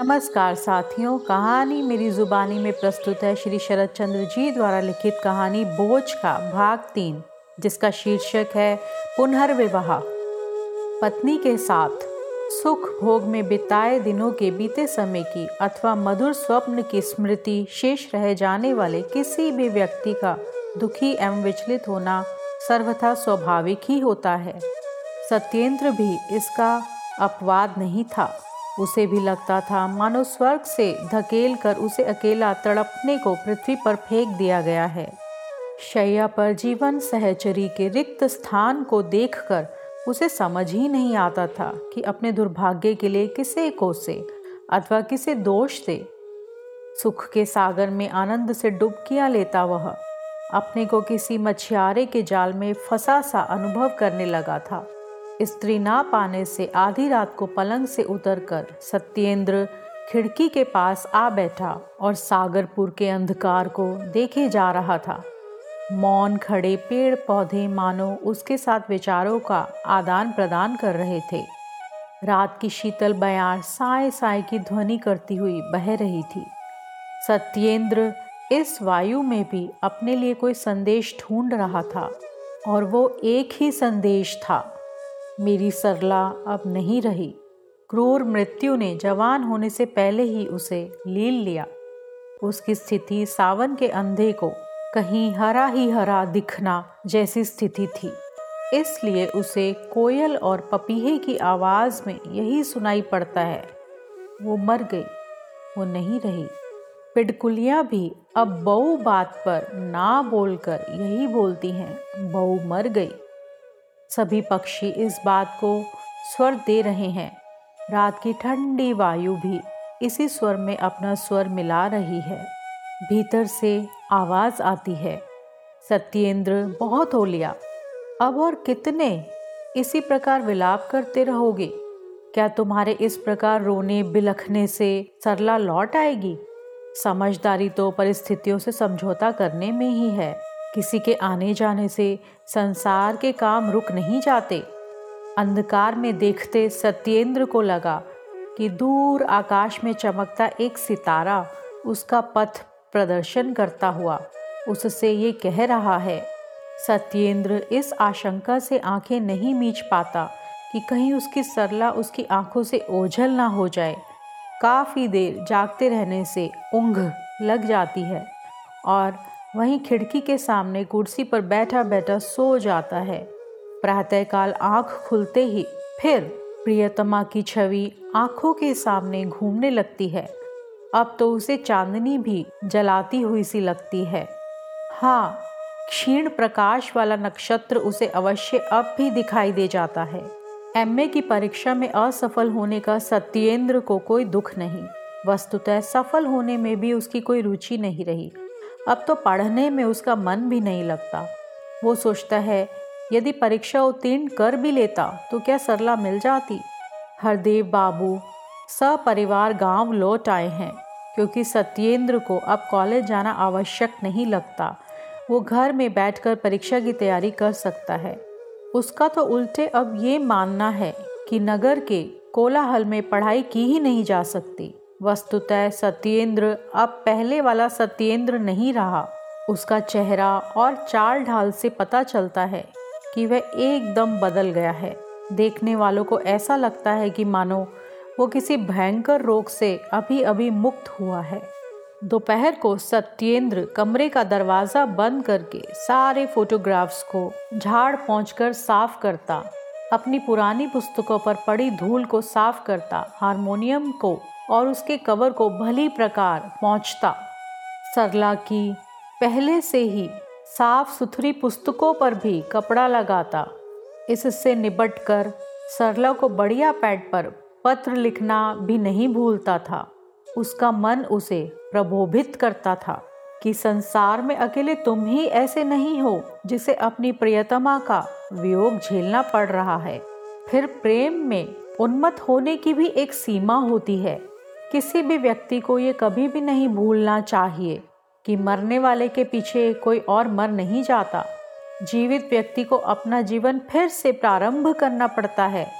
नमस्कार साथियों, कहानी मेरी जुबानी में प्रस्तुत है श्री शरद चंद्र जी द्वारा लिखित कहानी बोझ का भाग तीन, जिसका शीर्षक है पुनर्विवाह। पत्नी के साथ, सुख भोग में बिताए दिनों के बीते समय की अथवा मधुर स्वप्न की स्मृति शेष रह जाने वाले किसी भी व्यक्ति का दुखी एवं विचलित होना सर्वथा स्वाभाविक ही होता है। सत्येंद्र भी इसका अपवाद नहीं था। उसे भी लगता था, मानो स्वर्ग से धकेल कर उसे अकेला तड़पने को पृथ्वी पर फेंक दिया गया है। शैया पर जीवन सहचरी के रिक्त स्थान को देखकर उसे समझ ही नहीं आता था कि अपने दुर्भाग्य के लिए किसे कोसे अथवा किसे दोष दे। सुख के सागर में आनंद से डुबकियाँ लेता वह। अपने को किसी मछियारे के जाल में फंसा सा अनुभव करने लगा था। स्त्री ना पाने से आधी रात को पलंग से उतरकर सत्येंद्र खिड़की के पास आ बैठा और सागरपुर के अंधकार को देखे जा रहा था। मौन खड़े पेड़ पौधे मानो उसके साथ विचारों का आदान प्रदान कर रहे थे। रात की शीतल बयार साय साय की ध्वनि करती हुई बह रही थी। सत्येंद्र इस वायु में भी अपने लिए कोई संदेश ढूंढ रहा था और वो एक ही संदेश था। मेरी सरला अब नहीं रही। क्रूर मृत्यु ने जवान होने से पहले ही उसे लील लिया। उसकी स्थिति सावन के अंधे को कहीं हरा ही हरा दिखना जैसी स्थिति थी। इसलिए उसे कोयल और पपीहे की आवाज़ में यही सुनाई पड़ता है, वो मर गई, वो नहीं रही। पिडकुलियाँ भी अब बहू बात पर ना बोलकर यही बोलती हैं, बहू मर गई। सभी पक्षी इस बात को स्वर दे रहे हैं। रात की ठंडी वायु भी इसी स्वर में अपना स्वर मिला रही है। भीतर से आवाज़ आती है, सत्येंद्र बहुत हो लिया अब और कितने? इसी प्रकार विलाप करते रहोगे। क्या तुम्हारे इस प्रकार रोने बिलखने से सरला लौट आएगी? समझदारी तो परिस्थितियों से समझौता करने में ही है। किसी के आने जाने से संसार के काम रुक नहीं जाते। अंधकार में देखते सत्येंद्र को लगा कि दूर आकाश में चमकता एक सितारा उसका पथ प्रदर्शन करता हुआ उससे ये कह रहा है, सत्येंद्र, इस आशंका से आँखें नहीं मीच पाता कि कहीं उसकी सरला उसकी आँखों से ओझल ना हो जाए। काफ़ी देर जागते रहने से ऊँघ लग जाती है और वहीं खिड़की के सामने कुर्सी पर बैठा बैठा सो जाता है। प्रातःकाल आँख खुलते ही फिर प्रियतमा की छवि आँखों के सामने घूमने लगती है। अब तो उसे चांदनी भी जलाती हुई सी लगती है। हाँ क्षीण प्रकाश वाला नक्षत्र उसे अवश्य अब भी दिखाई दे जाता है। एमए की परीक्षा में असफल होने का सत्येंद्र को कोई दुख नहीं। वस्तुतः सफल होने में भी उसकी कोई रुचि नहीं रही। अब तो पढ़ने में उसका मन भी नहीं लगता। वो सोचता है, यदि परीक्षा उत्तीर्ण कर भी लेता तो क्या सरला मिल जाती? हरदेव बाबू, सपरिवार गाँव लौट आए हैं, क्योंकि सत्येंद्र को अब कॉलेज जाना आवश्यक नहीं लगता। वो घर में बैठकर परीक्षा की तैयारी कर सकता है। उसका तो उल्टे अब ये मानना है कि नगर के कोलाहल में पढ़ाई की ही नहीं जा सकती। वस्तुतः सत्येंद्र अब पहले वाला सत्येंद्र नहीं रहा। उसका चेहरा और चाल ढाल से पता चलता है कि वह एकदम बदल गया है। देखने वालों को ऐसा लगता है कि मानो वो किसी भयंकर रोग से अभी अभी मुक्त हुआ है। दोपहर को सत्येंद्र कमरे का दरवाज़ा बंद करके सारे फोटोग्राफ्स को झाड़ पहुँच साफ़ करता अपनी पुरानी पुस्तकों पर पड़ी धूल को साफ़ करता, हारमोनियम को और उसके कवर को भली प्रकार पहुँचता। सरला की पहले से ही साफ़ सुथरी पुस्तकों पर भी कपड़ा लगाता। इससे निबट कर सरला को बढ़िया पैड पर पत्र लिखना भी नहीं भूलता था। उसका मन उसे प्रबोभित करता था। कि संसार में अकेले तुम ही ऐसे नहीं हो जिसे अपनी प्रियतमा का वियोग झेलना पड़ रहा है। फिर प्रेम में उन्मत होने की भी एक सीमा होती है। किसी भी व्यक्ति को ये कभी भी नहीं भूलना चाहिए कि मरने वाले के पीछे कोई और मर नहीं जाता। जीवित व्यक्ति को अपना जीवन फिर से प्रारंभ करना पड़ता है।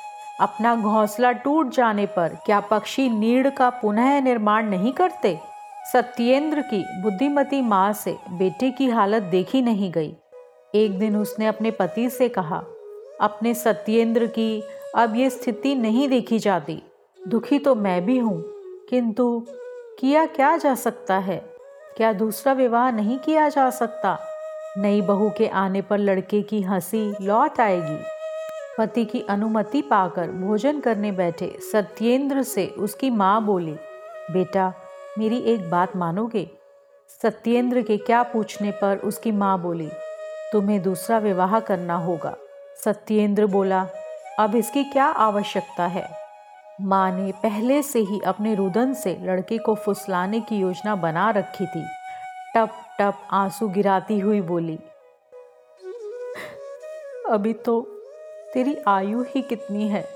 अपना घोंसला टूट जाने पर क्या पक्षी नीड़ का पुनः निर्माण नहीं करते? सत्येंद्र की बुद्धिमती माँ से बेटे की हालत देखी नहीं गई। एक दिन उसने अपने पति से कहा, अपने सत्येंद्र की अब ये स्थिति नहीं देखी जाती। दुखी तो मैं भी हूँ, किंतु किया क्या जा सकता है? क्या दूसरा विवाह नहीं किया जा सकता? नई बहू के आने पर लड़के की हँसी लौट आएगी। पति की अनुमति पाकर भोजन करने बैठे सत्येंद्र से उसकी माँ बोली, बेटा मेरी एक बात मानोगे? सत्येंद्र के क्या पूछने पर उसकी माँ बोली, तुम्हें दूसरा विवाह करना होगा। सत्येंद्र बोला, अब इसकी क्या आवश्यकता है? माँ ने पहले से ही अपने रुदन से लड़के को फुसलाने की योजना बना रखी थी। टप टप आँसू गिराती हुई बोली, अभी तो तेरी आयु ही कितनी है?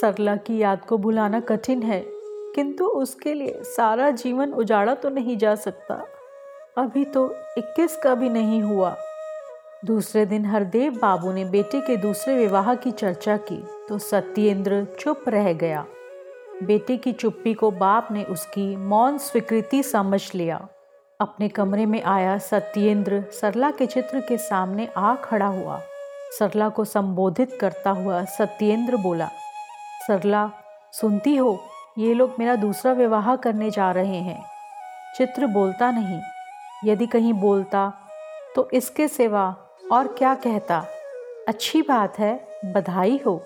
सरला की याद को भुलाना कठिन है। किंतु उसके लिए सारा जीवन उजाड़ा तो नहीं जा सकता। अभी तो 21 का भी नहीं हुआ। दूसरे दिन हरदेव बाबू ने बेटे के दूसरे विवाह की चर्चा की तो सत्येंद्र चुप रह गया। बेटे की चुप्पी को बाप ने उसकी मौन स्वीकृति समझ लिया। अपने कमरे में आया सत्येंद्र सरला के चित्र के सामने आ खड़ा हुआ। सरला को संबोधित करता हुआ सत्येंद्र बोला, सरला, सुनती हो? ये लोग मेरा दूसरा विवाह करने जा रहे हैं। चित्र बोलता नहीं। यदि कहीं बोलता तो इसके सिवा और क्या कहता? अच्छी बात है, बधाई हो।